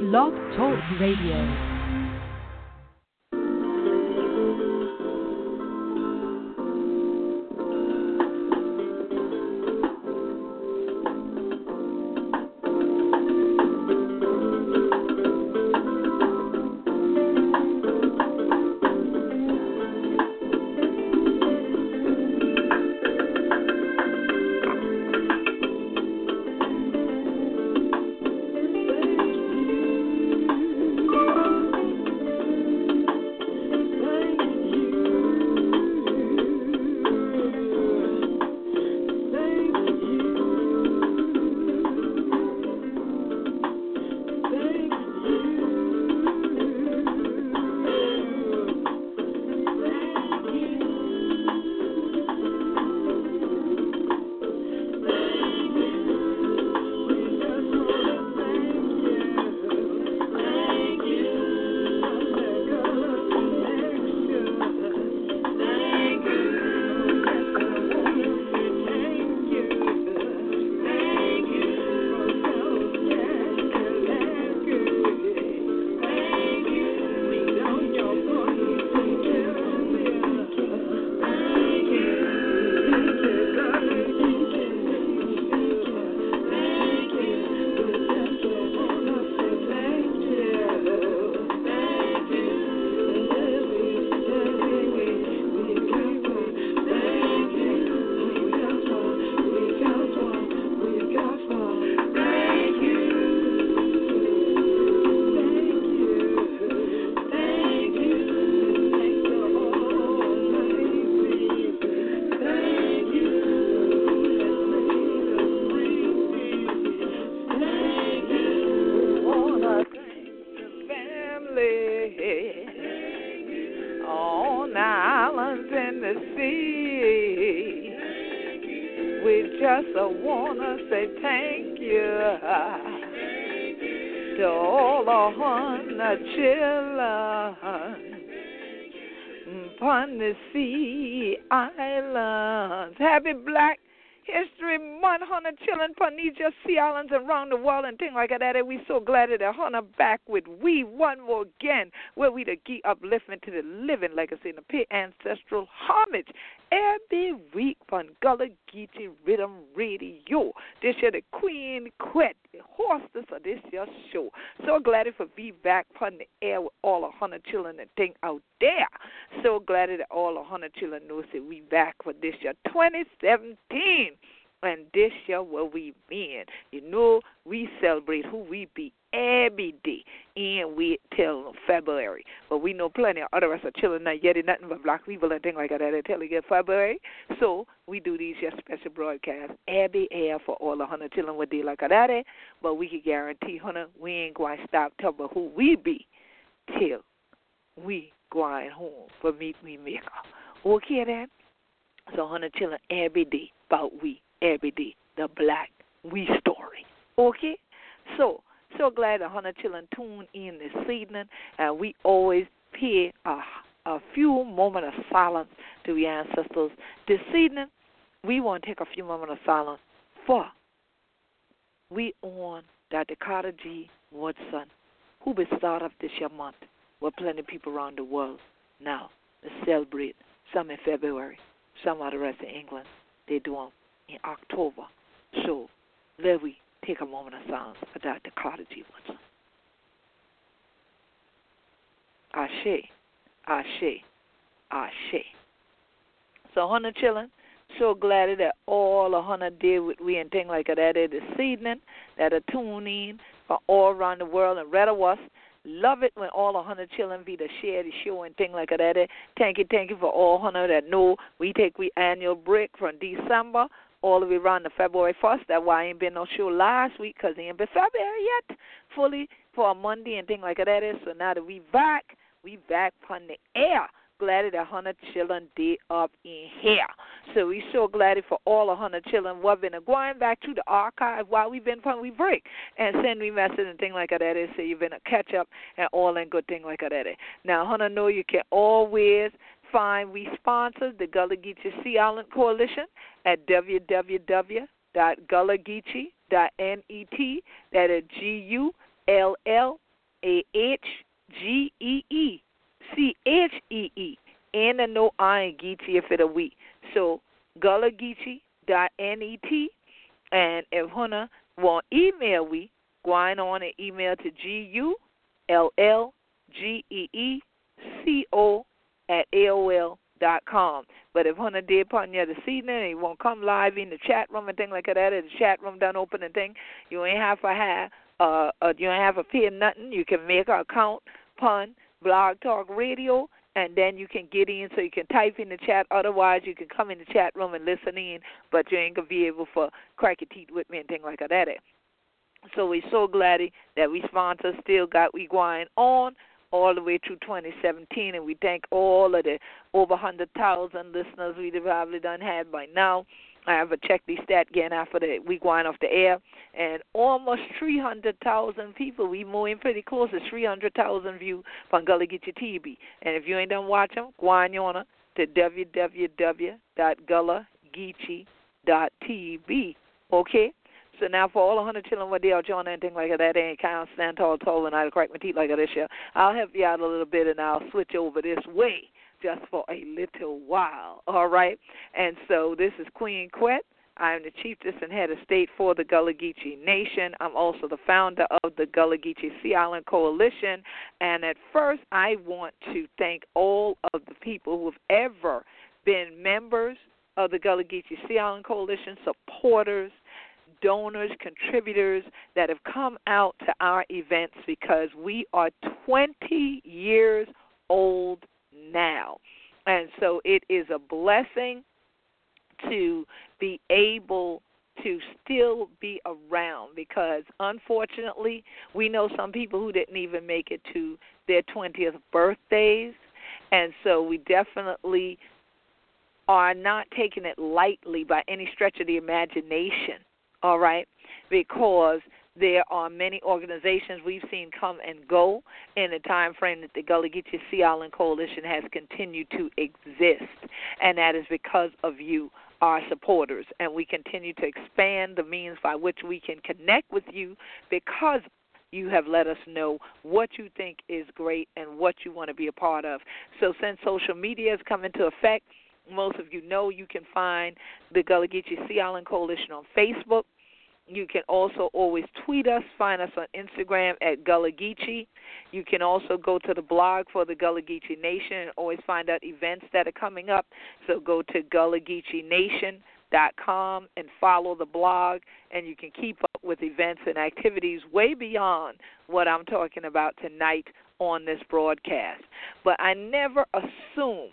Blog Talk Radio. every like that. And we so glad that Hunter back with we one more again, where we the key upliftment to the living legacy and the pay ancestral homage every week on Gullah Geechee Riddim Radio. This year the Queen Quet, the hostess of this year show. So glad for be back on the air with all the hundred children and thing out there. So glad that all the hundred children knows that we back for this year 2017. And this year, what we been, you know, we celebrate who we be every day, and we till February. But we know plenty of other us are chilling not yet nothing but black people and things like that until you get February. So we do these just special broadcasts every air for all the hundred children with day like that. Eh? But we can guarantee, honey, we ain't going to stop telling who we be till we going home for meet me maker. Okay then? So hundred children every day about we every day. The Black We Story. Okay? So, so glad the Hunter Children tune in this evening. And we always pay a, a few moments of silence to the ancestors. This evening, we want to take a few moments of silence for we on Dr. Carter G. Woodson, who will start up this year month with plenty of people around the world now to celebrate. Some in February, some are the rest of England. They do them in October. So let we take a moment of silence for Dr. Carter G. Woodson. Ashe, Ashe, Ashe. So, Hunter chilling. So glad that all the Hunter did with we and things like that this evening that are tuning from all around the world and read of us. Love it when all the Hunter children be to share the show and things like that. Thank you, thank you for all Hunter that know we take we annual break from December all the way around to February 1st. That's why I ain't been no show last week because ain't been February yet fully for a Monday and thing like that. Is so now that we back, we back on the air. Glad that a hundred children did up in here. So we so glad for all a hundred children what been going back to the archive while we've been on we break and send me message and thing like that is so you've been a catch up and all and good thing like that. Now hundred know you can always find we sponsor the Gullah Geechee Sea Island Coalition at www.gullahgeechee.net. That is G U L L A H G E E C H E E. And a no I in Geechee if it a we. So Gullah Geechee dot N E T and if Huna want email we, go on and email to G U L L G E E C O at AOL dot com. But if Hunter did upon you this evening and you won't come live in the chat room and thing like that, the chat room done open and thing, you ain't have to have uh, uh you ain't have to pay nothing. You can make an account pun blog talk radio and then you can get in so you can type in the chat. Otherwise you can come in the chat room and listen in, but you ain't gonna be able for crack your teeth with me and thing like that. So we're so glad that we sponsor still got we going on all the way through 2017, and we thank all of the over 100,000 listeners we've probably done had by now. I have a check the stat again after the we going off the air, and almost 300,000 people. We moving pretty close to 300,000 view from Gullah Geechee TV. And if you ain't done watching, go on yonder to www.gullahgeechee.tv. Okay? So now for all the hundred children what they are joining anything like that, they ain't kind of stand tall, tall, and I'll crack my teeth like this year. I'll help you out a little bit and I'll switch over this way just for a little while. All right? And so this is Queen Quet. I'm the chiefess and head of state for the Gullah Geechee Nation. I'm also the founder of the Gullah Geechee Sea Island Coalition. And at first, I want to thank all of the people who have ever been members of the Gullah Geechee Sea Island Coalition, supporters, donors, contributors that have come out to our events because we are 20 years old now. And so it is a blessing to be able to still be around because unfortunately we know some people who didn't even make it to their 20th birthdays and so we definitely are not taking it lightly by any stretch of the imagination all right, because there are many organizations we've seen come and go in the time frame that the Gullah Geechee Sea Island Coalition has continued to exist, and that is because of you, our supporters, and we continue to expand the means by which we can connect with you because you have let us know what you think is great and what you want to be a part of. So since social media has come into effect, most of you know you can find the Gullah Geechee Sea Island Coalition on Facebook. You can also always tweet us. Find us on Instagram at Gullah Geechee. You can also go to the blog for the Gullah Geechee Nation and always find out events that are coming up. So go to GullahGeecheeNation.com and follow the blog, and you can keep up with events and activities way beyond what I'm talking about tonight on this broadcast. But I never assume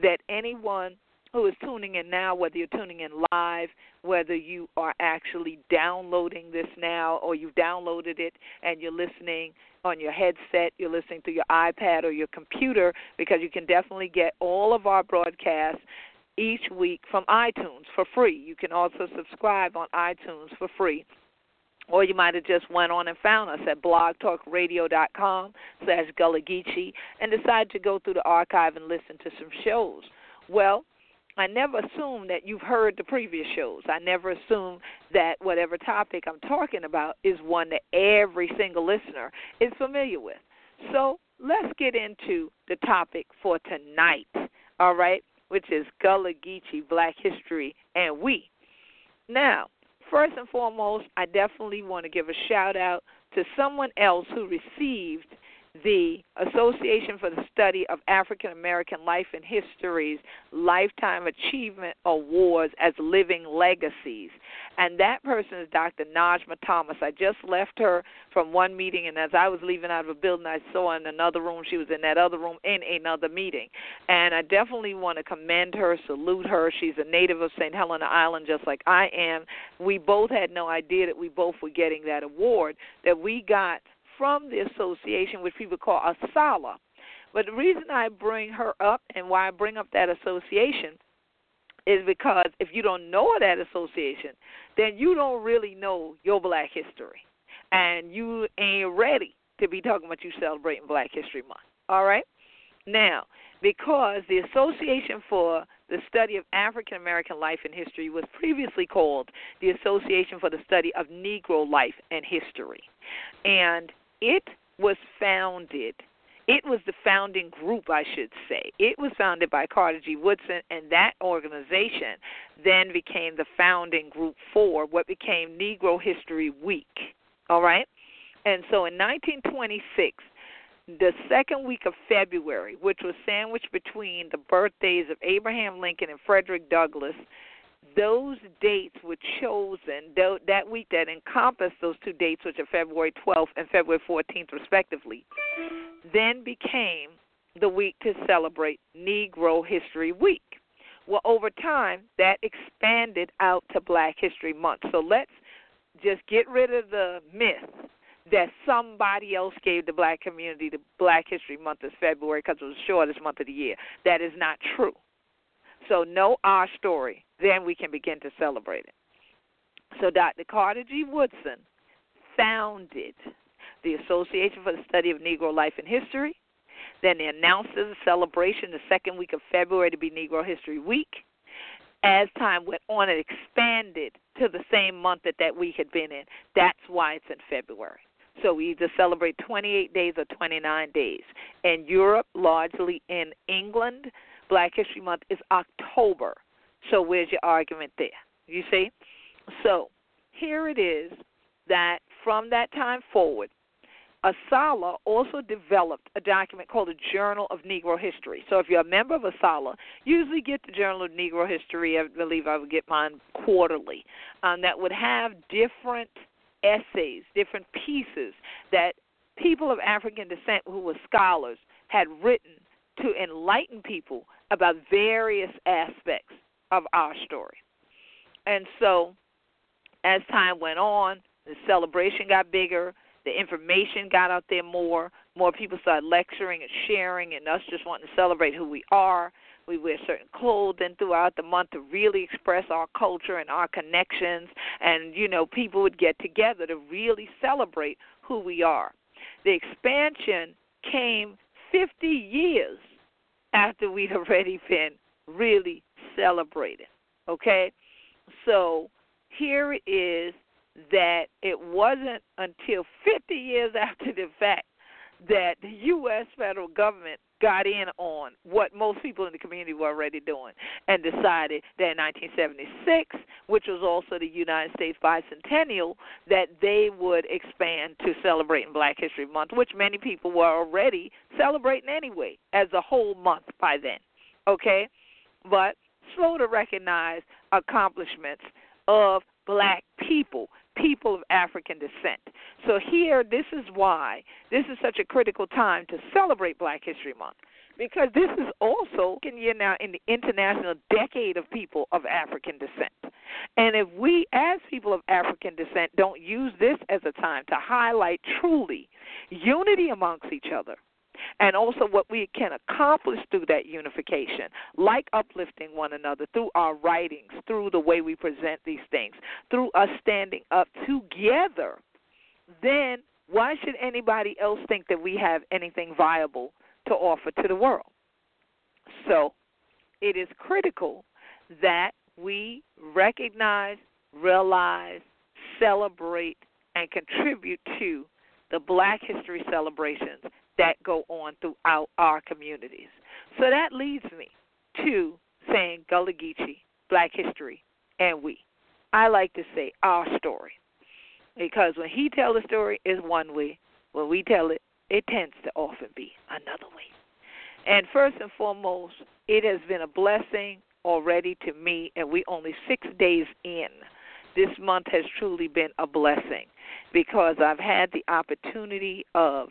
that anyone who is tuning in now, whether you're tuning in live, whether you are actually downloading this now or you've downloaded it and you're listening on your headset, you're listening through your iPad or your computer, because you can definitely get all of our broadcasts each week from iTunes for free. You can also subscribe on iTunes for free or you might have just went on and found us at blogtalkradio.com slash Gullah Geechee and decided to go through the archive and listen to some shows. Well, I never assume that you've heard the previous shows. I never assume that whatever topic I'm talking about is one that every single listener is familiar with. So let's get into the topic for tonight, all right, which is Gullah Geechee, Black History, and We. Now, first and foremost, I definitely want to give a shout out to someone else who received the Association for the Study of African American Life and History's Lifetime Achievement Awards as Living Legacies. And that person is Dr. Najma Thomas. I just left her from one meeting, and as I was leaving out of a building, I saw in another room, she was in that other room in another meeting. And I definitely want to commend her, salute her. She's a native of St. Helena Island, just like I am. We both had no idea that we both were getting that award, that we got from the association, which people call ASALH. But the reason I bring her up and why I bring up that association is because if you don't know that association, then you don't really know your black history. And you ain't ready to be talking about you celebrating Black History Month. All right? Now, because the Association for the Study of African American Life and History was previously called the Association for the Study of Negro Life and History. And it was founded. It was the founding group, I should say. It was founded by Carter G. Woodson, and that organization then became the founding group for what became Negro History Week. All right? And so in 1926, the second week of February, which was sandwiched between the birthdays of Abraham Lincoln and Frederick Douglass, those dates were chosen that week that encompassed those two dates, which are February 12th and February 14th, respectively, then became the week to celebrate Negro History Week. Well, over time, that expanded out to Black History Month. So let's just get rid of the myth that somebody else gave the black community the Black History Month as February because it was the shortest month of the year. That is not true. So know our story, then we can begin to celebrate it. So Dr. Carter G. Woodson founded the Association for the Study of Negro Life and History. Then they announced a celebration the second week of February to be Negro History Week. As time went on, it expanded to the same month that that week had been in. That's why it's in February. So we either celebrate 28 days or 29 days. In Europe, largely in England, Black History Month is October. So where's your argument there? You see? So here it is that from that time forward, ASALH also developed a document called the Journal of Negro History. So if you're a member of ASALH, usually get the Journal of Negro History. I believe I would get mine quarterly. Um, that would have different essays, different pieces that people of African descent who were scholars had written to enlighten people about various aspects of our story. And so, as time went on, the celebration got bigger, the information got out there more, more people started lecturing and sharing, and us just wanting to celebrate who we are. We wear certain clothing throughout the month to really express our culture and our connections. And, you know, people would get together to really celebrate who we are. The expansion came 50 years after we'd already been really celebrated. Okay? So here it is that it wasn't until 50 years after the fact that the U.S. federal government got in on what most people in the community were already doing and decided that in 1976, which was also the United States bicentennial, that they would expand to celebrating Black History Month, which many people were already celebrating anyway as a whole month by then. Okay? But slow to recognize accomplishments of black people people of African descent. So here, this is why this is such a critical time to celebrate Black History Month. Because this is also year now in the international decade of people of African descent. And if we, as people of African descent, don't use this as a time to highlight truly unity amongst each other, and also what we can accomplish through that unification, like uplifting one another through our writings, through the way we present these things, through us standing up together, then why should anybody else think that we have anything viable to offer to the world? So it is critical that we recognize, realize, celebrate, and contribute to the Black History celebrations that go on throughout our communities. So that leads me to saying Gullah Geechee, Black History, and we. I like to say our story. Because when he tells a story it's one way, when we tell it, it tends to often be another way. And first and foremost, it has been a blessing already to me, and we only six days in. This month has truly been a blessing because I've had the opportunity of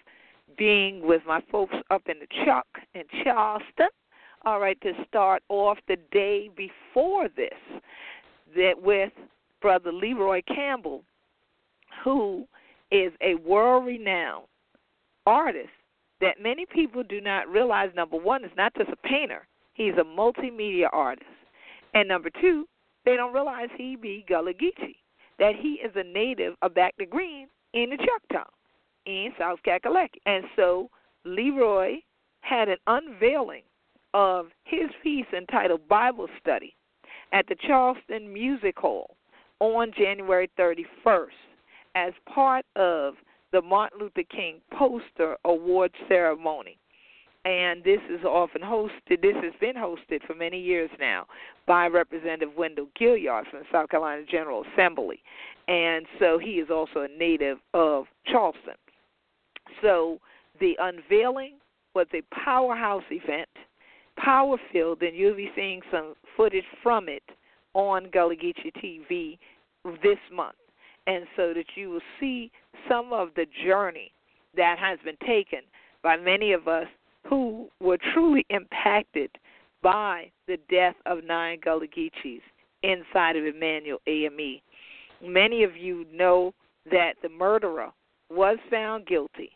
being with my folks up in the Chuck in Charleston. All right, to start off the day before this, that with Brother Leroy Campbell, who is a world renowned artist that many people do not realize. Number one, is not just a painter, he's a multimedia artist. And number two, they don't realize he be Gullah Geechee, that he is a native of Back to Green in the Chucktown in South Kakalaki. And so Leroy had an unveiling of his piece entitled Bible Study at the Charleston Music Hall on January 31st as part of the Martin Luther King Poster Award Ceremony. And this is often hosted, this has been hosted for many years now by Representative Wendell Gilliard from South Carolina General Assembly. And so he is also a native of Charleston. So the unveiling was a powerhouse event, power filled, and you'll be seeing some footage from it on Gullah Geechee TV this month. And so that you will see some of the journey that has been taken by many of us who were truly impacted by the death of nine Gullah Geechees inside of Emanuel AME. Many of you know that the murderer was found guilty,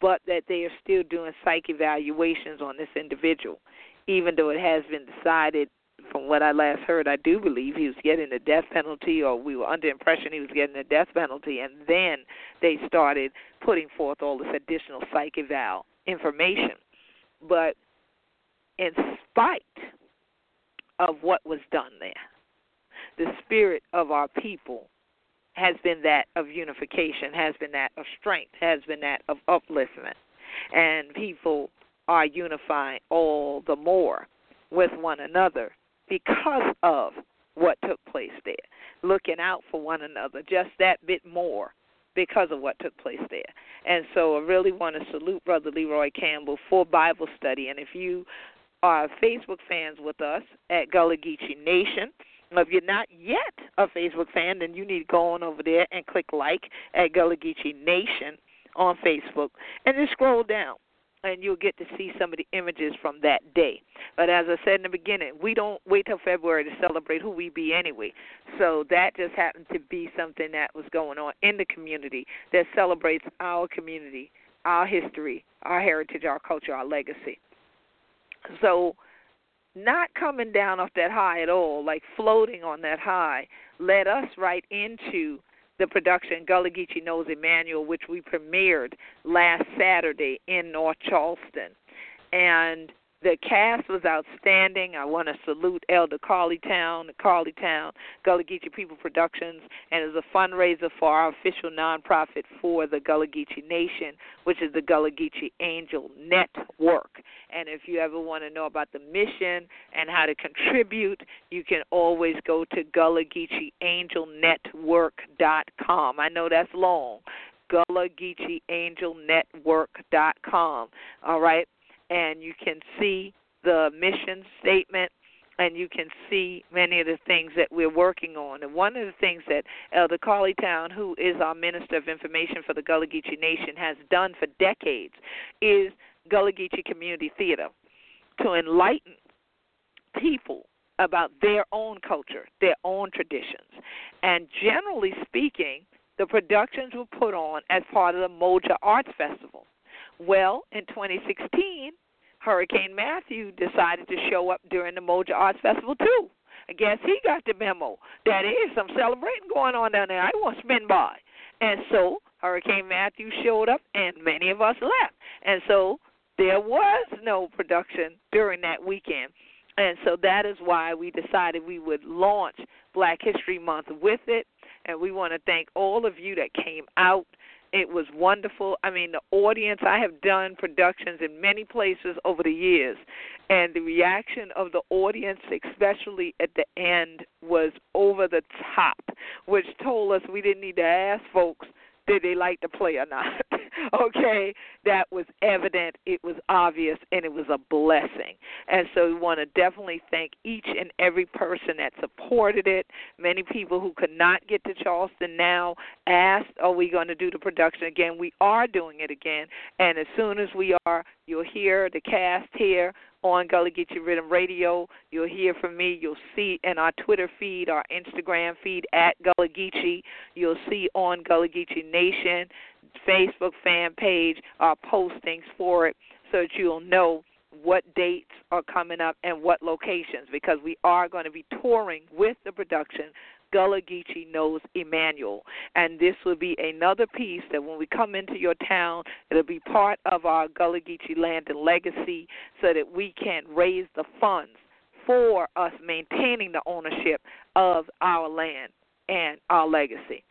but that they are still doing psych evaluations on this individual, even though it has been decided from what I last heard, I do believe he was getting the death penalty, or we were under impression he was getting the death penalty, and then they started putting forth all this additional psych eval information. But in spite of what was done there, the spirit of our people has been that of unification, has been that of strength, has been that of upliftment. And people are unifying all the more with one another because of what took place there, looking out for one another just that bit more because of what took place there. And so I really want to salute Brother Leroy Campbell for Bible study. And if you are Facebook fans with us at Gullah Geechee Nation, if you're not yet a Facebook fan, then you need to go on over there and click like at Gullah Geechee Nation on Facebook, and then scroll down and you'll get to see some of the images from that day. But as I said in the beginning, we don't wait till February to celebrate who we be anyway. So that just happened to be something that was going on in the community that celebrates our community, our history, our heritage, our culture, our legacy. So not coming down off that high at all, like floating on that high, led us right into the production Gullah Geechee Knows Emanuel, which we premiered last Saturday in North Charleston. And the cast was outstanding. I want to salute Elder Carlie Towne, the Carlie Towne Gullah Geechee People Productions, and is a fundraiser for our official nonprofit for the Gullah Geechee Nation, which is the Gullah Geechee Angel Network. And if you ever want to know about the mission and how to contribute, you can always go to Gullah Geechee Angel Network.com. I know that's long. Gullah Geechee Angel Network.com. All right and you can see the mission statement and you can see many of the things that we're working on. And one of the things that Elder Carlie Towne, who is our Minister of Information for the Gullah Geechee Nation, has done for decades is Gullah Geechee Community Theater to enlighten people about their own culture, their own traditions. And generally speaking, the productions were put on as part of the Moja Arts Festival. Well, in 2016, Hurricane Matthew decided to show up during the Moja Arts Festival too. I guess he got the memo that is some celebrating going on down there. I want to by. And so Hurricane Matthew showed up, and many of us left. And so there was no production during that weekend. And so that is why we decided we would launch Black History Month with it. And we want to thank all of you that came out it was wonderful. I mean, the audience, I have done productions in many places over the years, and the reaction of the audience, especially at the end, was over the top, which told us we didn't need to ask folks did they like to play or not. okay, that was evident, it was obvious, and it was a blessing. And so we want to definitely thank each and every person that supported it. Many people who could not get to Charleston now asked, Are we going to do the production again? We are doing it again, and as soon as we are, you'll hear the cast here on Gully Gullah Geechee Riddim Radio. You'll hear from me. You'll see in our Twitter feed, our Instagram feed at Gullah Geechee. You'll see on Gullah Geechee Nation Facebook fan page our postings for it so that you'll know what dates are coming up and what locations because we are going to be touring with the production Gullah Geechee knows Emanuel. And this will be another piece that when we come into your town, it'll be part of our Gullah Geechee land and legacy so that we can raise the funds for us maintaining the ownership of our land and our legacy.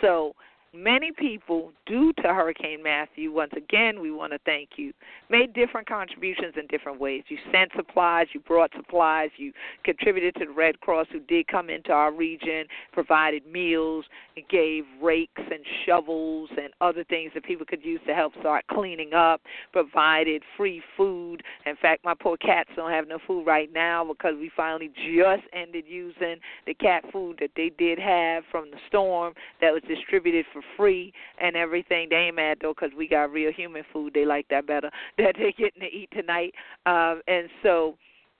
So many people, due to Hurricane Matthew, once again, we want to thank you, made different contributions in different ways. You sent supplies, you brought supplies, you contributed to the Red Cross, who did come into our region, provided meals, gave rakes and shovels and other things that people could use to help start cleaning up, provided free food. In fact, my poor cats don't have no food right now because we finally just ended using the cat food that they did have from the storm that was distributed for free and everything. They ain't mad though because we got real human food. They like that better that they're getting to eat tonight. Um, and so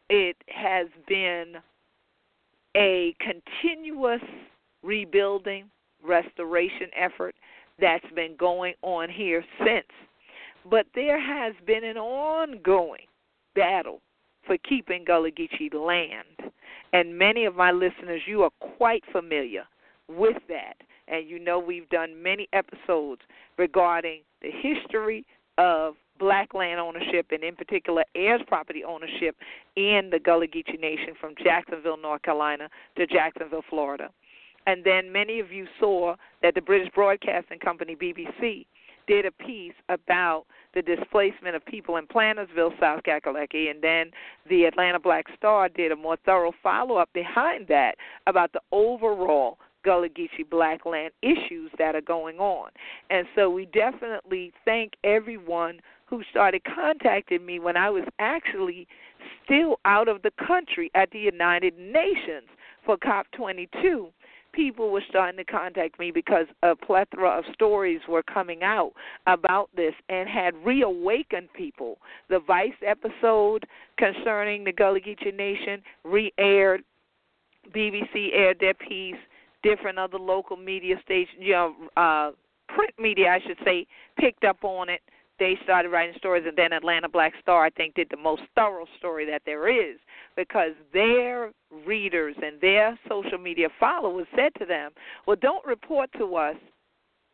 it has been a continuous rebuilding, restoration effort that's been going on here since. But there has been an ongoing battle for keeping Gullah Geechee land. And many of my listeners, you are quite familiar with that. And you know we've done many episodes regarding the history of black land ownership and in particular heirs property ownership in the Gullah Geechee Nation from Jacksonville, North Carolina to Jacksonville, Florida. And then many of you saw that the British Broadcasting Company, BBC, did a piece about the displacement of people in Plantersville, South Kakalaki, and then the Atlanta Black Star did a more thorough follow up behind that about the overall Gullah Geechee black land issues that are going on. And so we definitely thank everyone who started contacting me when I was actually still out of the country at the United Nations for COP22 people were starting to contact me because a plethora of stories were coming out about this and had reawakened people. The Vice episode concerning the Gullah Geechee Nation re aired. BBC aired their piece. Different other local media stations, you know, uh, print media, I should say, picked up on it they started writing stories, and then Atlanta Black Star, I think, did the most thorough story that there is because their readers and their social media followers said to them, Well, don't report to us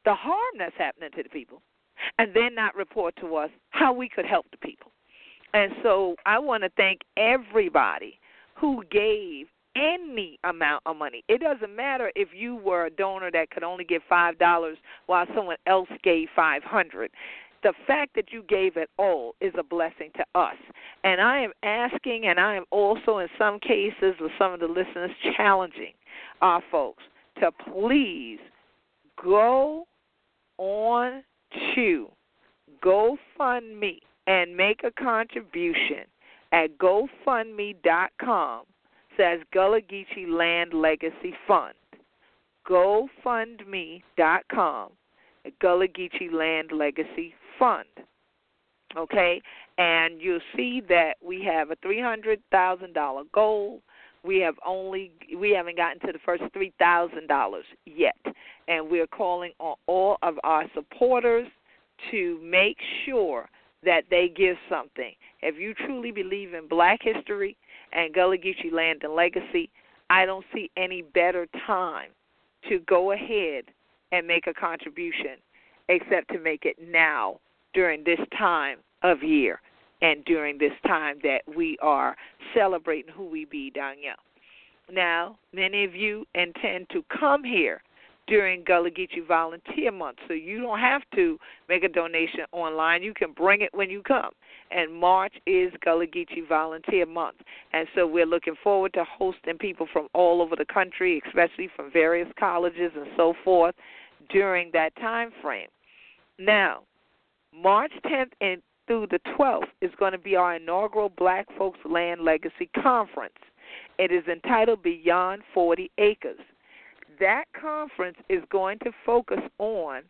the harm that's happening to the people, and then not report to us how we could help the people. And so I want to thank everybody who gave any amount of money. It doesn't matter if you were a donor that could only give five dollars while someone else gave five hundred the fact that you gave it all is a blessing to us. And I am asking, and I am also, in some cases, with some of the listeners, challenging our folks to please go on to GoFundMe and make a contribution at GoFundMe.com says Gullah Geechee Land Legacy Fund. GoFundMe.com Gullah Geechee Land Legacy fund. Okay? And you'll see that we have a $300,000 goal. We have only we haven't gotten to the first $3,000 yet. And we're calling on all of our supporters to make sure that they give something. If you truly believe in black history and Gullah Geechee land and legacy, I don't see any better time to go ahead and make a contribution except to make it now during this time of year and during this time that we are celebrating who we be here. Now, many of you intend to come here during Gullah Geechee Volunteer Month, so you don't have to make a donation online. You can bring it when you come. And March is Gullah Geechee Volunteer Month, and so we're looking forward to hosting people from all over the country, especially from various colleges and so forth, during that time frame. Now, March 10th and through the 12th is going to be our inaugural Black Folks Land Legacy Conference. It is entitled Beyond 40 Acres. That conference is going to focus on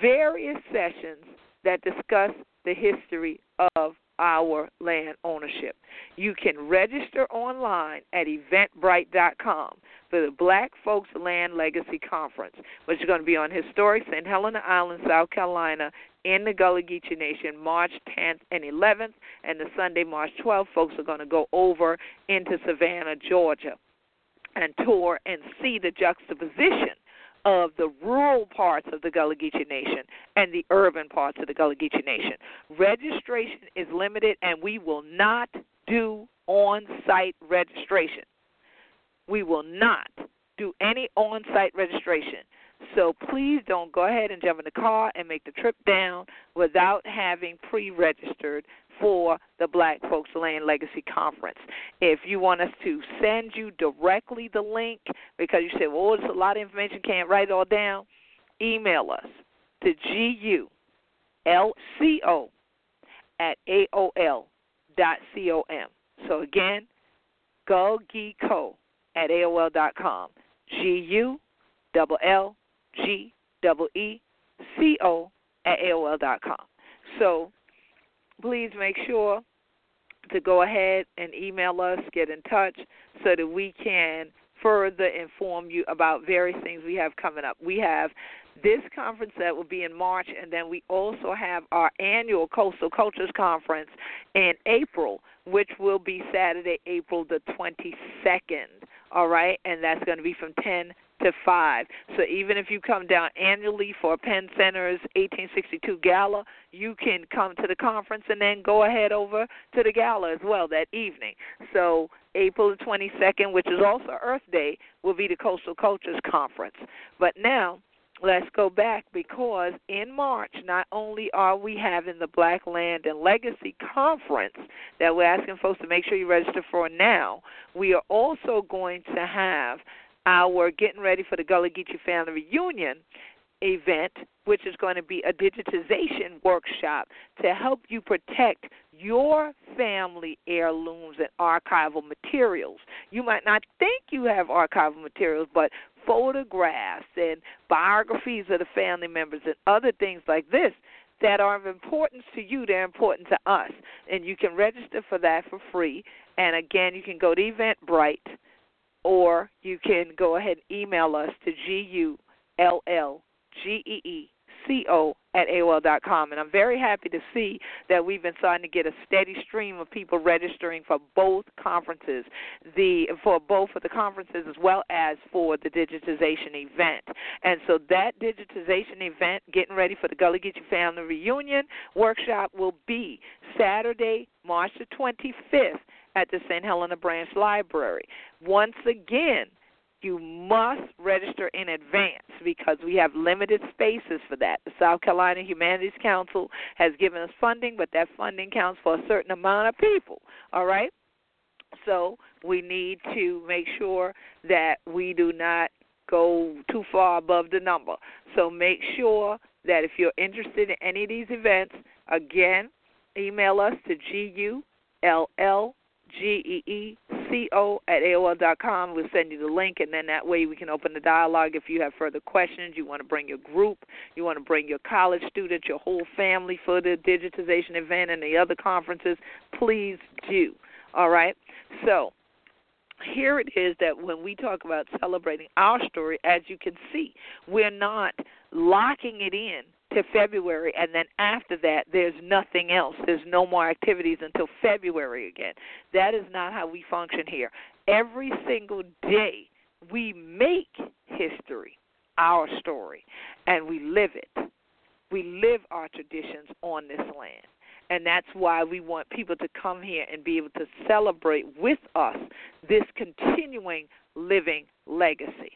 various sessions that discuss the history of our land ownership. You can register online at eventbrite.com for the Black Folks Land Legacy Conference, which is going to be on historic St. Helena Island, South Carolina, in the Gullah Geechee Nation, March 10th and 11th, and the Sunday, March 12th. Folks are going to go over into Savannah, Georgia, and tour and see the juxtaposition of the rural parts of the Gullah Geechee Nation and the urban parts of the Gullah Geechee Nation. Registration is limited, and we will not do on site registration. We will not do any on site registration. So please don't go ahead and jump in the car and make the trip down without having pre registered for the Black Folks Land Legacy Conference. If you want us to send you directly the link because you said, well, it's a lot of information, can't write it all down, email us to G-U-L-C-O at AOL dot C-O-M. So again, gulgeeko at AOL dot com. G-U double L G E C O at AOL dot com. So please make sure to go ahead and email us, get in touch so that we can further inform you about various things we have coming up. We have this conference that will be in March, and then we also have our annual Coastal Cultures Conference in April, which will be Saturday, April the 22nd. All right, and that's going to be from 10 to 5. So even if you come down annually for Penn Center's 1862 Gala, you can come to the conference and then go ahead over to the gala as well that evening. So April the 22nd, which is also Earth Day, will be the Coastal Cultures Conference. But now, let's go back because in March, not only are we having the Black Land and Legacy Conference that we're asking folks to make sure you register for now, we are also going to have our Getting Ready for the Gullah Geechee Family Reunion event, which is going to be a digitization workshop to help you protect your family heirlooms and archival materials. You might not think you have archival materials, but photographs and biographies of the family members and other things like this that are of importance to you, they're important to us. And you can register for that for free. And again, you can go to Eventbrite or you can go ahead and email us to G U L L G E E C O at AOL dot com. And I'm very happy to see that we've been starting to get a steady stream of people registering for both conferences, the for both of the conferences as well as for the digitization event. And so that digitization event, getting ready for the Gullah Geechee Family Reunion workshop, will be Saturday, March the 25th at the St. Helena Branch Library. Once again, you must register in advance because we have limited spaces for that. The South Carolina Humanities Council has given us funding, but that funding counts for a certain amount of people. All right? So we need to make sure that we do not go too far above the number. So make sure that if you're interested in any of these events, again, email us to GULL G E E C O at AOL dot com. We'll send you the link, and then that way we can open the dialogue. If you have further questions, you want to bring your group, you want to bring your college students, your whole family for the digitization event and the other conferences, please do. All right? So, here it is that when we talk about celebrating our story, as you can see, we're not locking it in to February, and then after that, there's nothing else. There's no more activities until February again. That is not how we function here. Every single day, we make history, our story, and we live it. We live our traditions on this land. And that's why we want people to come here and be able to celebrate with us this continuing living legacy.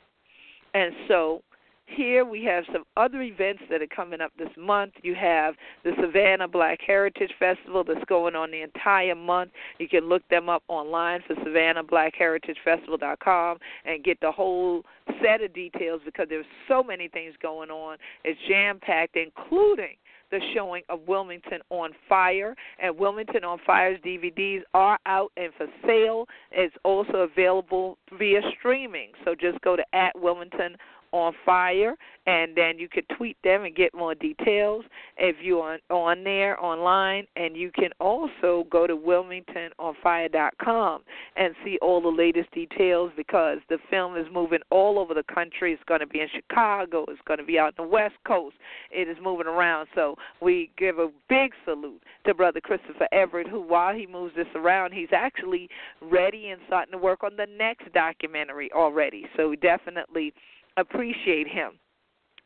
And so here we have some other events that are coming up this month. You have the Savannah Black Heritage Festival that's going on the entire month. You can look them up online for SavannahBlackHeritageFestival.com and get the whole set of details because there's so many things going on. It's jam packed, including the showing of Wilmington on Fire. And Wilmington on Fire's DVDs are out and for sale. It's also available via streaming. So just go to at Wilmington on fire and then you could tweet them and get more details. If you are on there online and you can also go to wilmingtononfire.com and see all the latest details because the film is moving all over the country. It's going to be in chicago it's going to be out on the west coast. It is moving around. So we give a big salute to brother christopher everett who while he moves this around he's actually ready and starting to work on the next documentary already. So definitely appreciate him.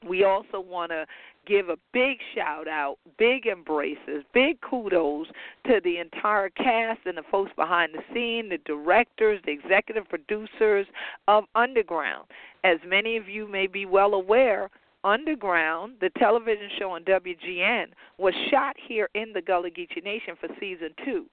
We also want to give a big shout out, big embraces, big kudos to the entire cast and the folks behind the scene, the directors, the executive producers of Underground. As many of you may be well aware, Underground, the television show on WGN, was shot here in the Gullah Geechee Nation for season two.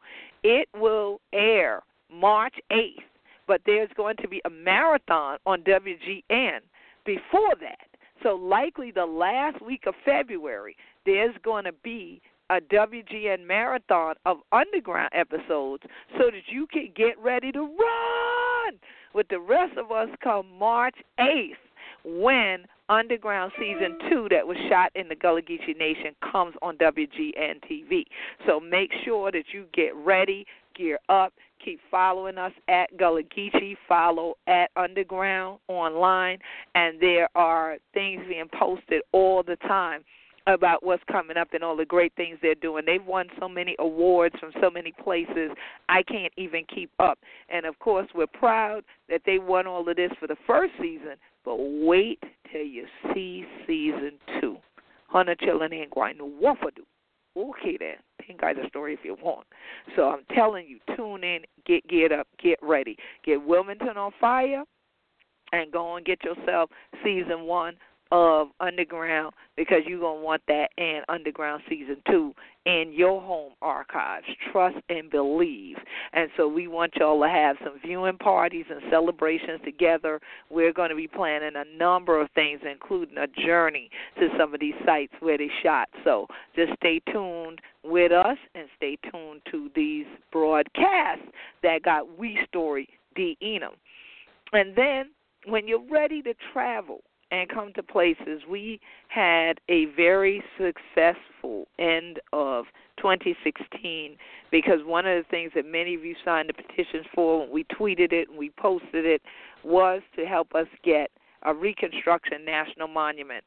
It will air March 8th, but there's going to be a marathon on WGN before that. So, likely the last week of February, there's going to be a WGN marathon of underground episodes so that you can get ready to run with the rest of us come March 8th when Underground Season 2 that was shot in the Gullah Geechee Nation comes on WGN TV. So make sure that you get ready, gear up, keep following us at Gullah Geechee, follow at Underground online, and there are things being posted all the time about what's coming up and all the great things they're doing. They've won so many awards from so many places, I can't even keep up. And of course, we're proud that they won all of this for the first season, but wait till you see season two. Hunter chillin' ain't going what do. Okay then. Think I the story if you want. So I'm telling you, tune in, get get up, get ready. Get Wilmington on fire and go and get yourself season one of Underground because you're going to want that and Underground Season 2 in your home archives. Trust and believe. And so we want y'all to have some viewing parties and celebrations together. We're going to be planning a number of things, including a journey to some of these sites where they shot. So just stay tuned with us and stay tuned to these broadcasts that got We Story D. Enum. And then when you're ready to travel, and come to places. We had a very successful end of 2016 because one of the things that many of you signed the petitions for when we tweeted it and we posted it was to help us get a Reconstruction National Monument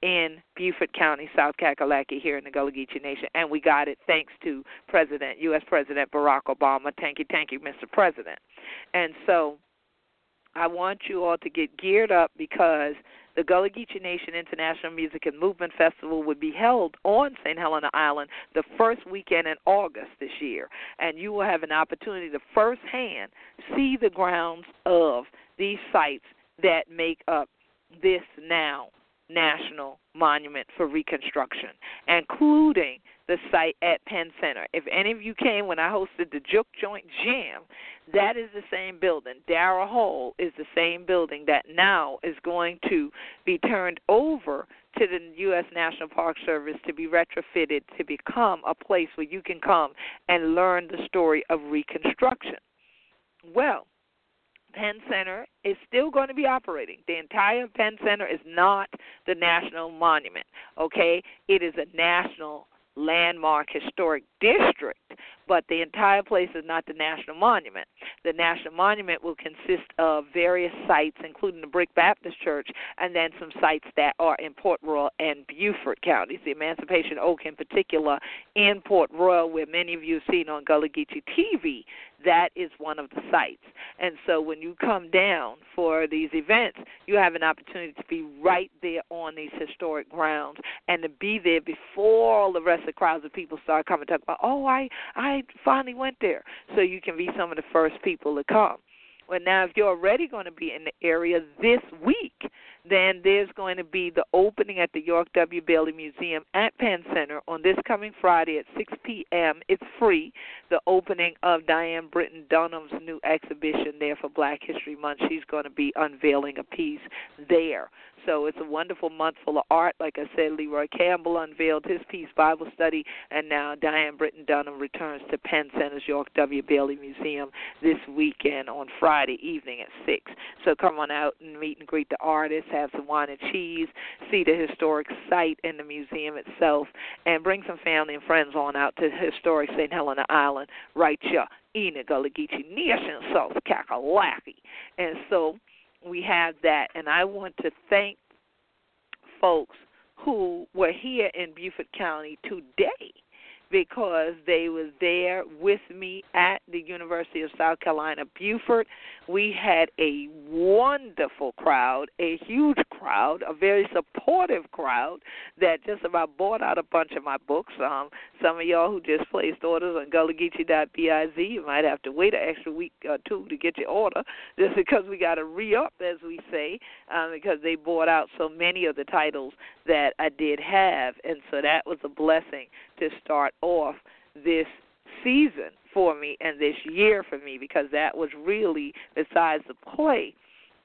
in Beaufort County, South Kakalaki, here in the Gullah Geechee Nation, and we got it thanks to President, U.S. President Barack Obama. Thank you, thank you, Mr. President. And so I want you all to get geared up because the Gullah Geechee Nation International Music and Movement Festival would be held on St. Helena Island the first weekend in August this year. And you will have an opportunity to firsthand see the grounds of these sites that make up this now National Monument for Reconstruction, including the site at Penn Center. If any of you came when I hosted the Juke Joint Jam, that is the same building. Darrah Hall is the same building that now is going to be turned over to the U.S. National Park Service to be retrofitted to become a place where you can come and learn the story of Reconstruction. Well, Penn Center is still going to be operating. The entire Penn Center is not the national monument, okay? It is a national landmark historic district, but the entire place is not the national monument. The national monument will consist of various sites, including the Brick Baptist Church, and then some sites that are in Port Royal and Beaufort counties. The Emancipation Oak, in particular, in Port Royal, where many of you have seen on Gullah Geechee TV, that is one of the sites. And so when you come down for these events, you have an opportunity to be right there on these historic grounds and to be there before all the rest of the crowds of people start coming about, oh, I I finally went there. So you can be some of the first people to come. Well, now if you're already going to be in the area this week, then there's going to be the opening at the York W. Bailey Museum at Penn Center on this coming Friday at 6 p.m. It's free. The opening of Diane Britton Dunham's new exhibition there for Black History Month. She's going to be unveiling a piece there. So it's a wonderful month full of art. Like I said, Leroy Campbell unveiled his piece, Bible Study, and now Diane Britton Dunham returns to Penn Center's York W. Bailey Museum this weekend on Friday evening at 6. So come on out and meet and greet the artists, have some wine and cheese, see the historic site in the museum itself, and bring some family and friends on out to historic St. Helena Island right here in the Gullah Geechee Nation, South Kakalaki. And so we have that. And I want to thank folks who were here in Beaufort County today because they was there with me at the University of South Carolina Beaufort. We had a wonderful crowd, a huge crowd, a very supportive crowd that just about bought out a bunch of my books. Um, some of y'all who just placed orders on gullah-geechee.biz, you might have to wait an extra week or two to get your order, just because we got to re-up, as we say, um, because they bought out so many of the titles that I did have, and so that was a blessing to start off this season for me and this year for me because that was really, besides the play,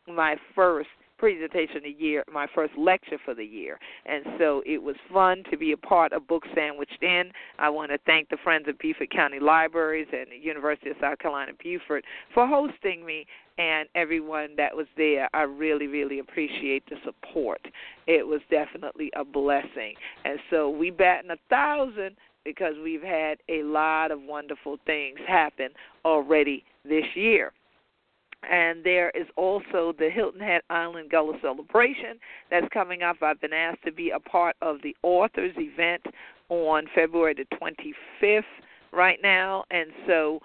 my first presentation of the year, my first lecture for the year. And so it was fun to be a part of Book Sandwiched In. I want to thank the Friends of Beaufort County Libraries and the University of South Carolina Beaufort for hosting me and everyone that was there. I really, really appreciate the support. It was definitely a blessing. And so we batting a thousand because we've had a lot of wonderful things happen already this year. And there is also the Hilton Head Island Gullah celebration that's coming up. I've been asked to be a part of the authors event on February the 25th right now, and so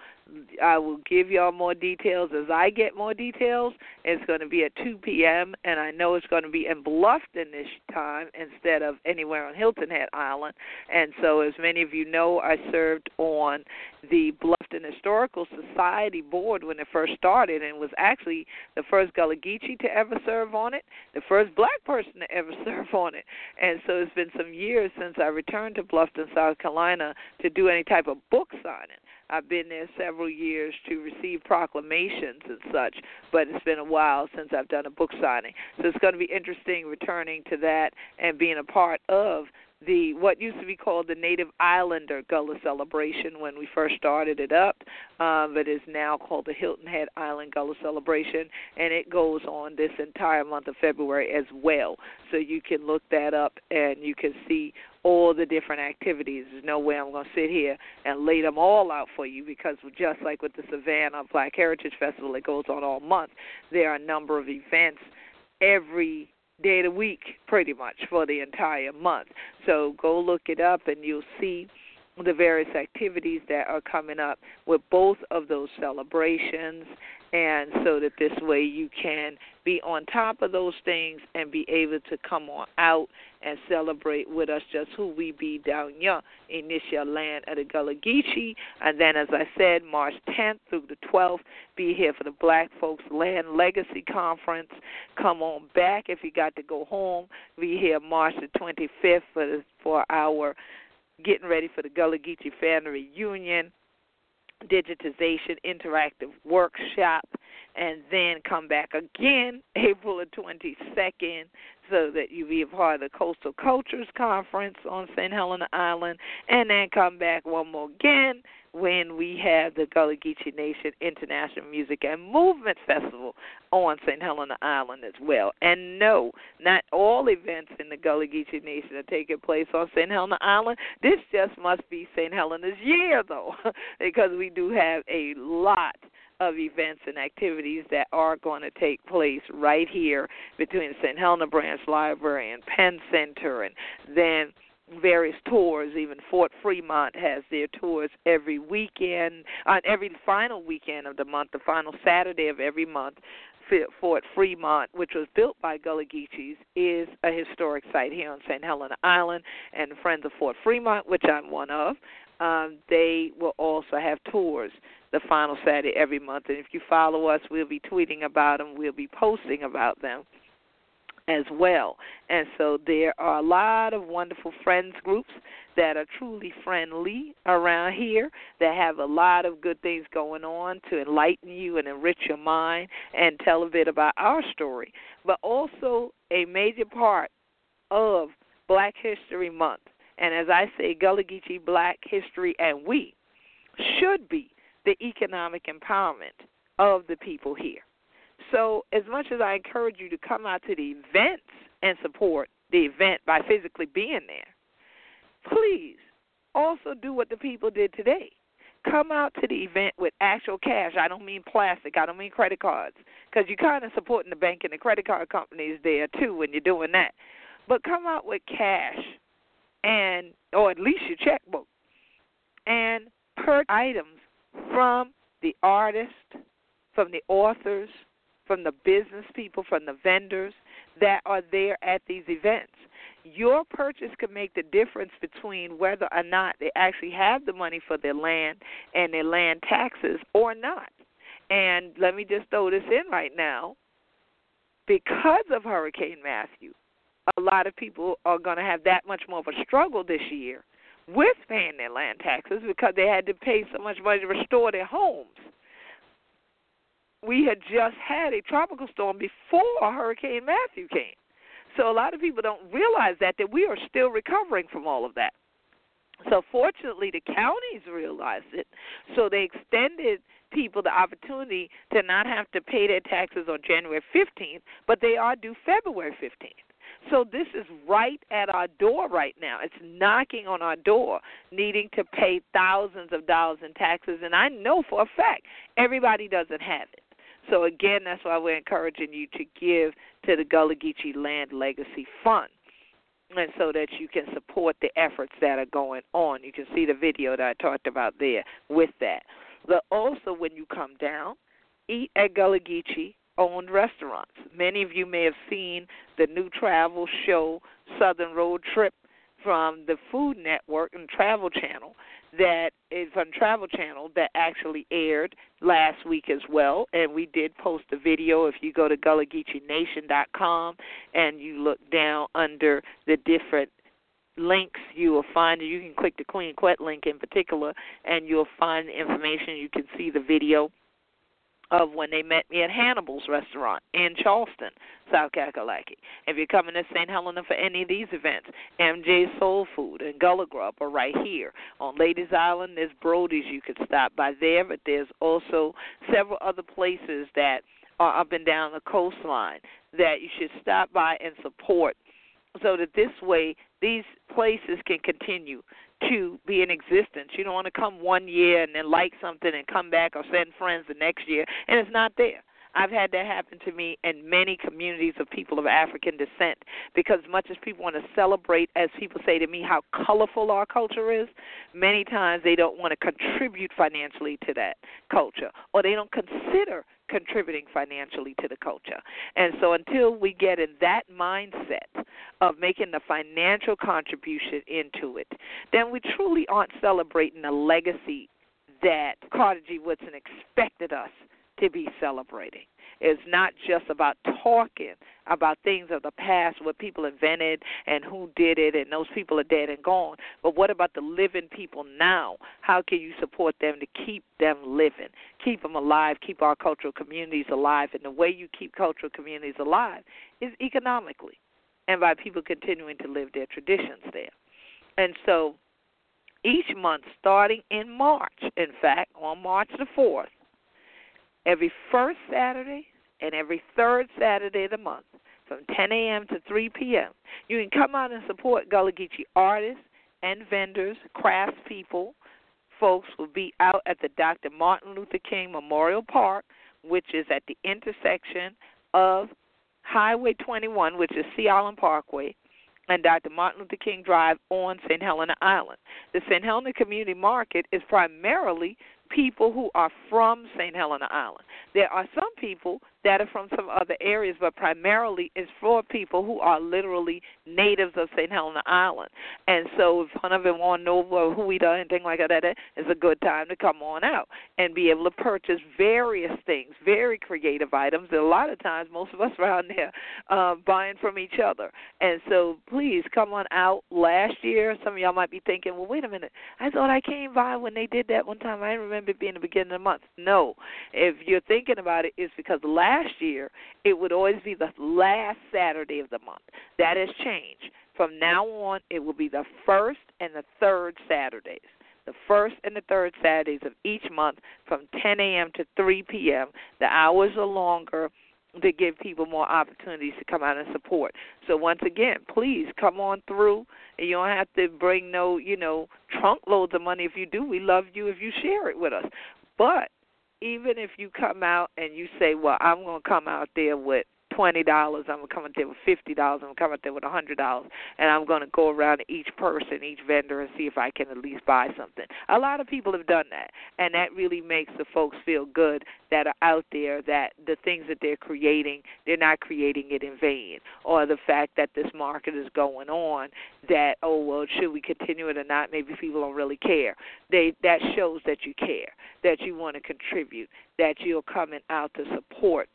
I will give y'all more details as I get more details. It's going to be at 2 p.m. and I know it's going to be in Bluffton this time instead of anywhere on Hilton Head Island. And so, as many of you know, I served on the Bluffton Historical Society board when it first started, and was actually the first Gullah Geechee to ever serve on it, the first black person to ever serve on it. And so, it's been some years since I returned to Bluffton, South Carolina, to do any type of book signing. I've been there several years to receive proclamations and such, but it's been a while since I've done a book signing. So it's going to be interesting returning to that and being a part of the what used to be called the Native Islander Gullah Celebration when we first started it up, um, but is now called the Hilton Head Island Gullah Celebration, and it goes on this entire month of February as well. So you can look that up and you can see all the different activities. There's no way I'm going to sit here and lay them all out for you because just like with the Savannah Black Heritage Festival, it goes on all month. There are a number of events every day of the week, pretty much for the entire month. So go look it up, and you'll see the various activities that are coming up with both of those celebrations and so that this way you can be on top of those things and be able to come on out and celebrate with us just who we be down here in this your land of the Gullah Geechee. And then, as I said, March 10th through the 12th, be here for the Black Folks Land Legacy Conference. Come on back if you got to go home. Be here March the 25th for, the, for our getting ready for the Gullah Geechee family reunion digitization interactive workshop and then come back again April the 22nd so that you be a part of the Coastal Cultures Conference on St. Helena Island and then come back one more again when we have the Gullah Geechee Nation International Music and Movement Festival on St. Helena Island as well. And no, not all events in the Gullah Geechee Nation are taking place on St. Helena Island. This just must be St. Helena's year, though, because we do have a lot of events and activities that are going to take place right here between St. Helena Branch Library and Penn Center and then various tours. Even Fort Fremont has their tours every weekend, on uh, every final weekend of the month, the final Saturday of every month. Fort Fremont, which was built by Gullah Geechees, is a historic site here on St. Helena Island. And Friends of Fort Fremont, which I'm one of, um, they will also have tours the final Saturday every month. And if you follow us, we'll be tweeting about them, we'll be posting about them as well. And so there are a lot of wonderful friends groups that are truly friendly around here that have a lot of good things going on to enlighten you and enrich your mind and tell a bit about our story. But also a major part of Black History Month. And as I say, Gullah Geechee Black History and we should be the economic empowerment of the people here. So, as much as I encourage you to come out to the events and support the event by physically being there, please also do what the people did today. Come out to the event with actual cash. I don't mean plastic. I don't mean credit cards because you're kind of supporting the bank and the credit card companies there too when you're doing that. But come out with cash and or at least your checkbook and purchase items from the artists, from the authors, from the business people, from the vendors that are there at these events. Your purchase can make the difference between whether or not they actually have the money for their land and their land taxes or not. And let me just throw this in right now. Because of Hurricane Matthew, a lot of people are going to have that much more of a struggle this year with paying their land taxes because they had to pay so much money to restore their homes. We had just had a tropical storm before Hurricane Matthew came. So a lot of people don't realize that that we are still recovering from all of that. So fortunately the counties realized it. So they extended people the opportunity to not have to pay their taxes on January 15th, but they are due February 15th. So this is right at our door right now. It's knocking on our door, needing to pay thousands of dollars in taxes. And I know for a fact everybody doesn't have it. So again, that's why we're encouraging you to give to the Gullah Geechee Land Legacy Fund. And so that you can support the efforts that are going on. You can see the video that I talked about there with that. But also, when you come down, eat at Gullah Geechee owned restaurants. Many of you may have seen the new travel show, Southern Road Trip, from the Food Network and Travel Channel that is on Travel Channel that actually aired last week as well. And we did post a video. If you go to GullahGeecheeNation.com and you look down under the different links you will find you can click the Queen Quet link in particular and you'll find the information you can see the video of when they met me at Hannibal's restaurant in Charleston, South Kakalaki. If you're coming to St. Helena for any of these events, MJ Soul Food and Gullah Grub are right here. On Ladies Island, there's Brody's you could stop by there, but there's also several other places that are up and down the coastline that you should stop by and support so that this way these places can continue to be in existence. You don't want to come one year and then like something and come back or send friends the next year and it's not there. I've had that happen to me in many communities of people of African descent because much as people want to celebrate, as people say to me, how colorful our culture is, many times they don't want to contribute financially to that culture or they don't consider contributing financially to the culture. And so until we get in that mindset of making the financial contribution into it, then we truly aren't celebrating the legacy that Carter G. Woodson expected us to be celebrating. It's not just about talking about things of the past, what people invented and who did it, and those people are dead and gone. But what about the living people now? How can you support them to keep them living, keep them alive, keep our cultural communities alive? And the way you keep cultural communities alive is economically and by people continuing to live their traditions there. And so each month, starting in March, in fact, on March the 4th, every first Saturday and every third Saturday of the month from 10 a.m. to 3 p.m. You can come out and support Gullah Geechee artists and vendors, craftspeople. Folks will be out at the Dr. Martin Luther King Memorial Park, which is at the intersection of Highway 21, which is Sea Island Parkway, and Dr. Martin Luther King Drive on St. Helena Island. The St. Helena Community Market is primarily people who are from St. Helena Island. There are some people that are from some other areas, but primarily it's for people who are literally natives of St. Helena Island. And so if one of them want to know who we are, anything like that, it's a good time to come on out and be able to purchase various things, very creative items. And a lot of times, most of us around there uh, buying from each other. And so please come on out. Last year, some of y'all might be thinking, well, wait a minute, I thought I came by when they did that one time. I remember it being the beginning of the month. No, if you're thinking about it, it's because last year it would always be the last Saturday of the month. That has changed. From now on, it will be the first and the third Saturdays. The first and the third Saturdays of each month from 10 a.m. to 3 p.m. The hours are longer to give people more opportunities to come out and support. So once again, please come on through. And you don't have to bring no, you know, trunk loads of money. If you do, we love you if you share it with us. But even if you come out and you say, "Well, I'm going to come out there with twenty dollars. I'm gonna come up there with fifty dollars. I'm gonna come up there with a hundred dollars, and I'm gonna go around each person, each vendor, and see if I can at least buy something. A lot of people have done that, and that really makes the folks feel good that are out there that the things that they're creating, they're not creating it in vain, or the fact that this market is going on. That oh well, should we continue it or not? Maybe people don't really care. They that shows that you care, that you want to contribute, that you're coming out to support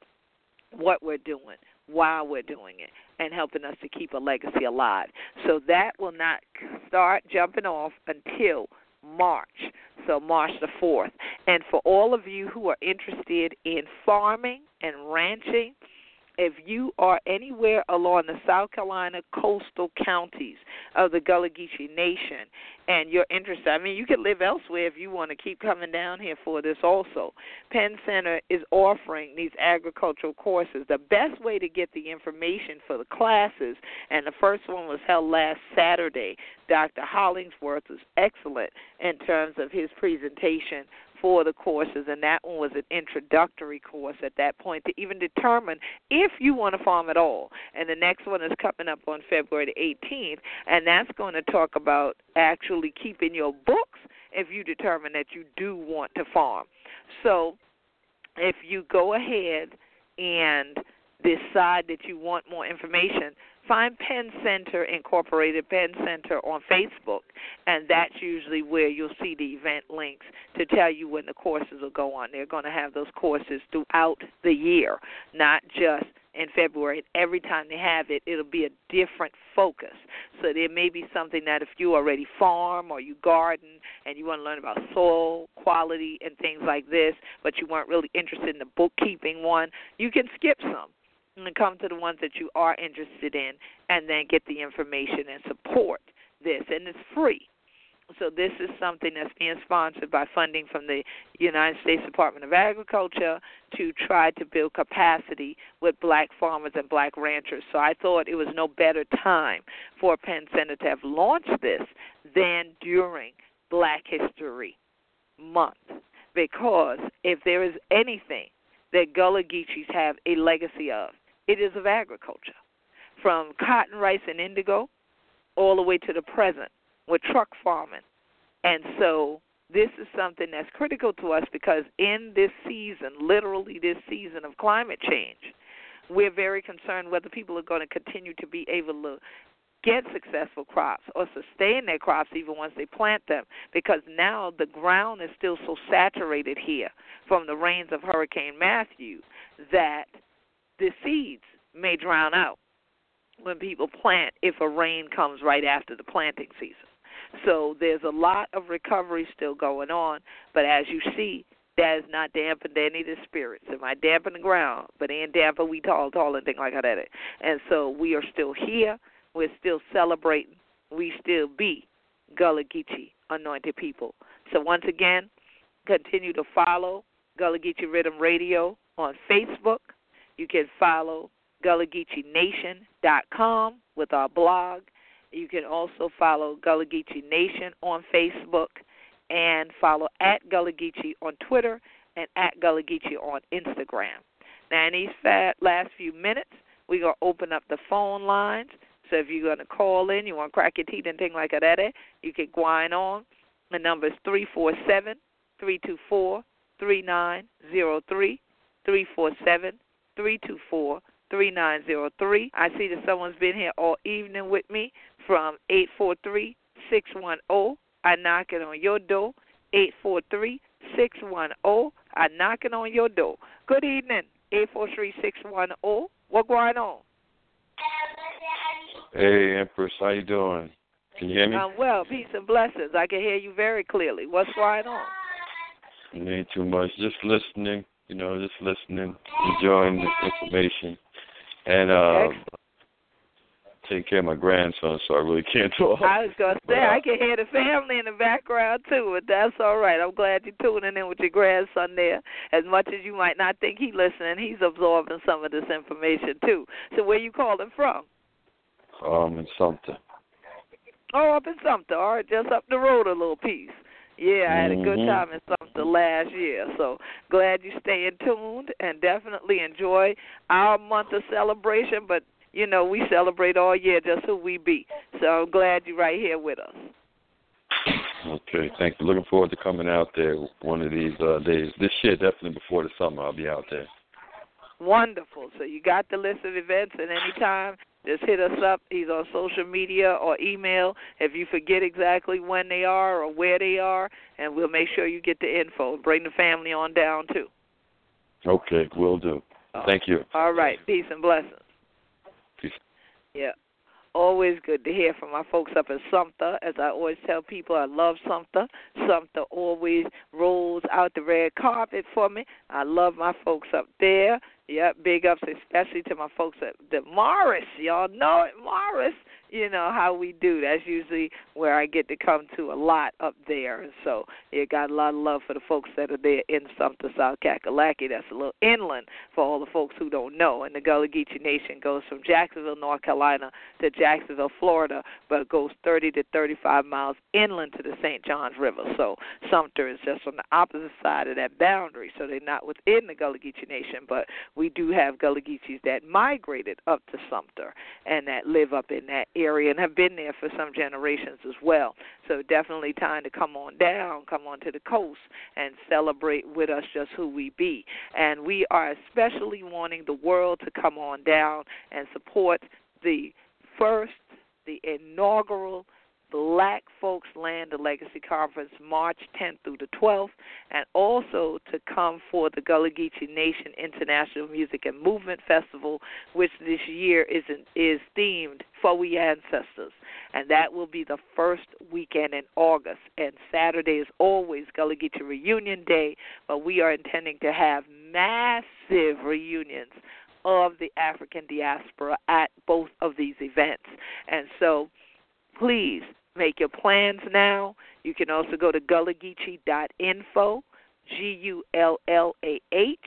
what we're doing, why we're doing it, and helping us to keep a legacy alive. So that will not start jumping off until March, so March the 4th. And for all of you who are interested in farming and ranching, if you are anywhere along the South Carolina coastal counties of the Gullah Geechee Nation and you're interested, I mean, you could live elsewhere if you want to keep coming down here for this also. Penn Center is offering these agricultural courses. The best way to get the information for the classes, and the first one was held last Saturday. Dr. Hollingsworth was excellent in terms of his presentation for the courses, and that one was an introductory course at that point to even determine if you want to farm at all. And the next one is coming up on February the 18th, and that's going to talk about actually keeping your books if you determine that you do want to farm. So if you go ahead and decide that you want more information, find Penn Center Incorporated, Penn Center on Facebook, and that's usually where you'll see the event links to tell you when the courses will go on. They're going to have those courses throughout the year, not just in February. Every time they have it, it'll be a different focus. So there may be something that if you already farm or you garden and you want to learn about soil quality and things like this, but you weren't really interested in the bookkeeping one, you can skip some and come to the ones that you are interested in and then get the information and support this and it's free so this is something that's being sponsored by funding from the United States Department of Agriculture to try to build capacity with black farmers and black ranchers. So I thought it was no better time for Penn Center to have launched this than during Black History Month. Because if there is anything that Gullah Geechees have a legacy of, it is of agriculture, from cotton, rice, and indigo all the way to the present with truck farming. And so this is something that's critical to us because in this season, literally this season of climate change, we're very concerned whether people are going to continue to be able to get successful crops or sustain their crops even once they plant them because now the ground is still so saturated here from the rains of Hurricane Matthew that the seeds may drown out when people plant if a rain comes right after the planting season. So there's a lot of recovery still going on, but as you see, that has not dampened any of the spirits. It might dampen the ground, but ain't dampen we tall, tall, and things like that. And so we are still here. We're still celebrating. We still be Gullah Geechee anointed people. So once again, continue to follow Gullah Geechee Riddim Radio on Facebook. You can follow GullahGeecheeNation.com with our blog. You can also follow Gullah Geechee Nation on Facebook and follow at Gullah Geechee on Twitter and at Gullah Geechee on Instagram. Now, in these last few minutes, we're going to open up the phone lines. So if you're going to call in, you want to crack your teeth and things like that, you can go on. The number is 347 324 3903. 347 324 3903. I see that someone's been here all evening with me from 843 610. I knock it on your door. 843 610. I knock it on your door. Good evening. 843 610. What going on? Hey, Empress. How you doing? Can you hear me? I'm well. Peace and blessings. I can hear you very clearly. What's going on? Ain't too much. Just listening. You know, just listening, enjoying the information. And uh, take care of my grandson, so I really can't talk. I was gonna say I can hear the family in the background too, but that's all right. I'm glad you're tuning in with your grandson there. As much as you might not think he's listening, he's absorbing some of this information too. So where you calling from? Um, in Sumter. Oh, up in Sumter. All right, just up the road a little piece. Yeah, I had a good mm-hmm. time in Sumter. last year. So glad you stay in tuned and definitely enjoy our month of celebration. But you know, we celebrate all year just who we be. So I'm glad you're right here with us. Okay, thank you. Looking forward to coming out there one of these uh, days. This year, definitely before the summer, I'll be out there. Wonderful. So you got the list of events, and anytime, just hit us up either on social media or email if you forget exactly when they are or where they are, and we'll make sure you get the info. Bring the family on down too. Okay, will do. Thank you. All right. Peace and blessings. Peace. Yeah. Always good to hear from my folks up in Sumter. As I always tell people, I love Sumter. Sumter always rolls out the red carpet for me. I love my folks up there. Yep, big ups especially to my folks at the Morris. Y'all know it, Morris you know how we do. That's usually where I get to come to a lot up there. So you got a lot of love for the folks that are there in Sumter, South Kakalaki. That's a little inland for all the folks who don't know. And the Gullah Geechee Nation goes from Jacksonville, North Carolina to Jacksonville, Florida, but it goes 30 to 35 miles inland to the St. Johns River. So Sumter is just on the opposite side of that boundary. So they're not within the Gullah Geechee Nation, but we do have Gullah Geechees that migrated up to Sumter and that live up in that area area and have been there for some generations as well. So definitely time to come on down, come on to the coast and celebrate with us just who we be. And we are especially wanting the world to come on down and support the first, the inaugural Black Folks Land the Legacy Conference March 10th through the 12th, and also to come for the Gullah Geechee Nation International Music and Movement Festival, which this year is is themed for we ancestors, and that will be the first weekend in August. And Saturday is always Gullah Geechee Reunion Day, but we are intending to have massive reunions of the African diaspora at both of these events, and so please make your plans now. You can also go to gullahgeechee.info, G U L L A H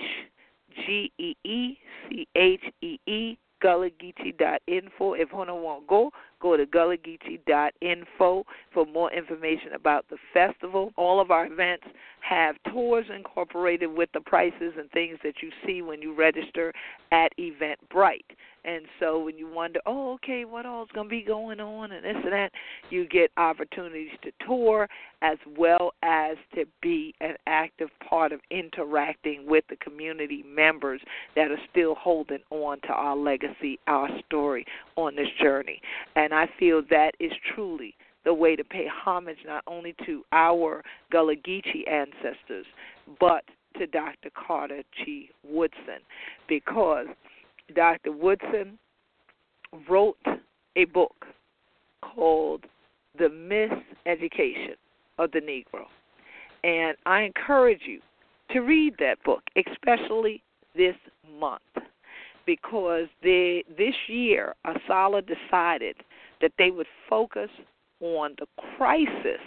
G E E C H E E, gullahgeechee.info. If want to go, go to gullahgeechee.info for more information about the festival. All of our events have tours incorporated with the prices and things that you see when you register at Eventbrite. And so when you wonder, oh, okay, what all is going to be going on and this and that, you get opportunities to tour as well as to be an active part of interacting with the community members that are still holding on to our legacy, our story on this journey. And I feel that is truly the way to pay homage not only to our Gullah Geechee ancestors, but to Dr. Carter G. Woodson, because Dr. Woodson wrote a book called The Miseducation of the Negro. And I encourage you to read that book, especially this month, because they, this year ASALH decided that they would focus on the crisis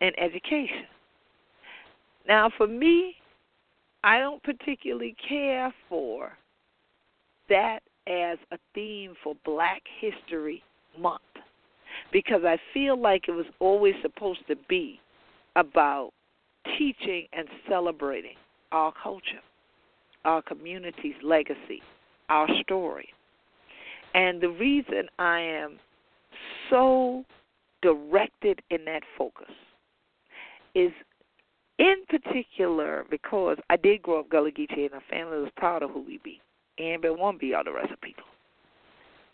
in education. Now, for me, I don't particularly care for that as a theme for Black History Month because I feel like it was always supposed to be about teaching and celebrating our culture, our community's legacy, our story. And the reason I am so directed in that focus is in particular because I did grow up Gullah Geechee and a family was proud of who we be and but won't be all the rest of people.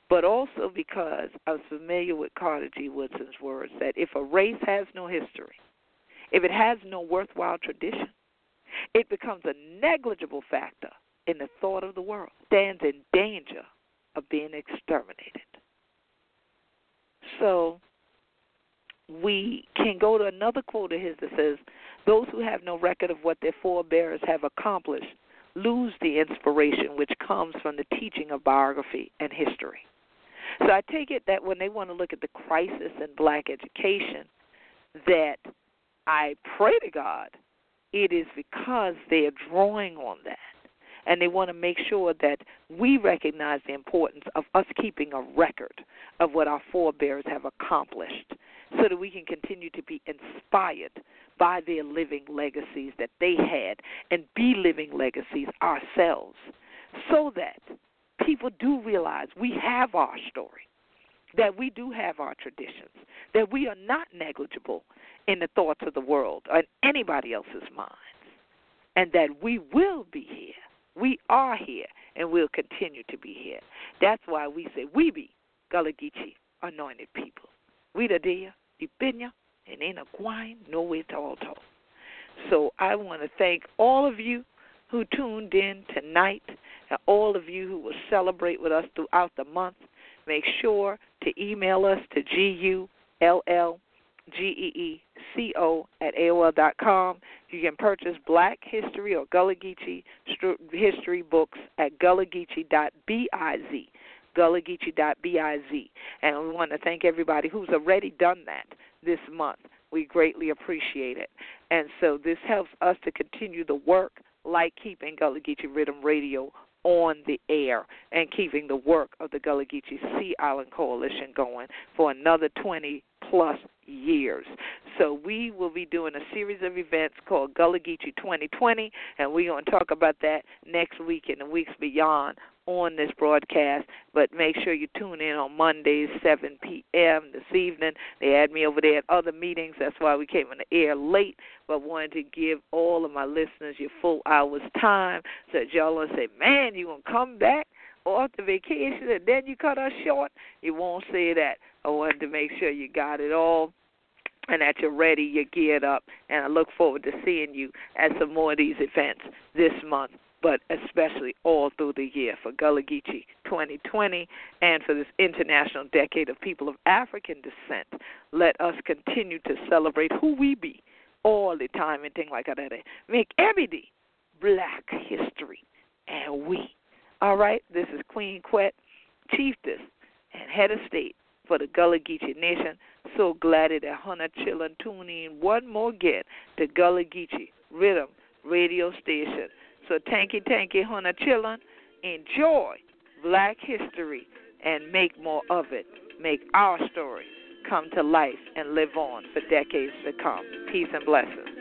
But also because I was familiar with Carter G. Woodson's words that if a race has no history, if it has no worthwhile tradition, it becomes a negligible factor in the thought of the world, stands in danger of being exterminated. So we can go to another quote of his that says, Those who have no record of what their forebears have accomplished lose the inspiration which comes from the teaching of biography and history. So I take it that when they want to look at the crisis in black education, that I pray to God it is because they are drawing on that and they want to make sure that we recognize the importance of us keeping a record of what our forebears have accomplished so that we can continue to be inspired by their living legacies that they had and be living legacies ourselves so that people do realize we have our story, that we do have our traditions, that we are not negligible in the thoughts of the world or in anybody else's minds, and that we will be here. We are here and we'll continue to be here. That's why we say we be Gullah Geechee anointed people. We the dear, Ibinya, and a gwine nowhere to talk. So I want to thank all of you who tuned in tonight and all of you who will celebrate with us throughout the month. Make sure to email us to G-U-L-L G-E-E-C-O at AOL dot com. You can purchase Black History or Gullah Geechee history books at gullahgeechee.biz. Gullahgeechee.biz. And we want to thank everybody who's already done that this month. We greatly appreciate it. And so this helps us to continue the work like keeping Gullah Geechee Riddim Radio on the air and keeping the work of the Gullah Geechee Sea Island Coalition going for another 20 plus years. So we will be doing a series of events called Gullah Geechee 2020, and we're going to talk about that next week and the weeks beyond on this broadcast. But make sure you tune in on Mondays, 7 p.m. this evening. They had me over there at other meetings. That's why we came on the air late. But wanted to give all of my listeners your full hour's time so that y'all will say, man, you going to come back? Off the vacation and then you cut us short, you won't say that. I wanted to make sure you got it all and that you're ready, you're geared up, and I look forward to seeing you at some more of these events this month, but especially all through the year for Gullah Geechee 2020 and for this International Decade of People of African Descent. Let us continue to celebrate who we be all the time and things like that. Make every day black history, and we. All right, this is Queen Quet, Chiefess, and Head of State for the Gullah Geechee Nation. So glad that Hunter Chillin tune in one more again to Gullah Geechee Riddim Radio Station. So tanky tanky Hunter Chillin, enjoy Black history and make more of it. Make our story come to life and live on for decades to come. Peace and blessings.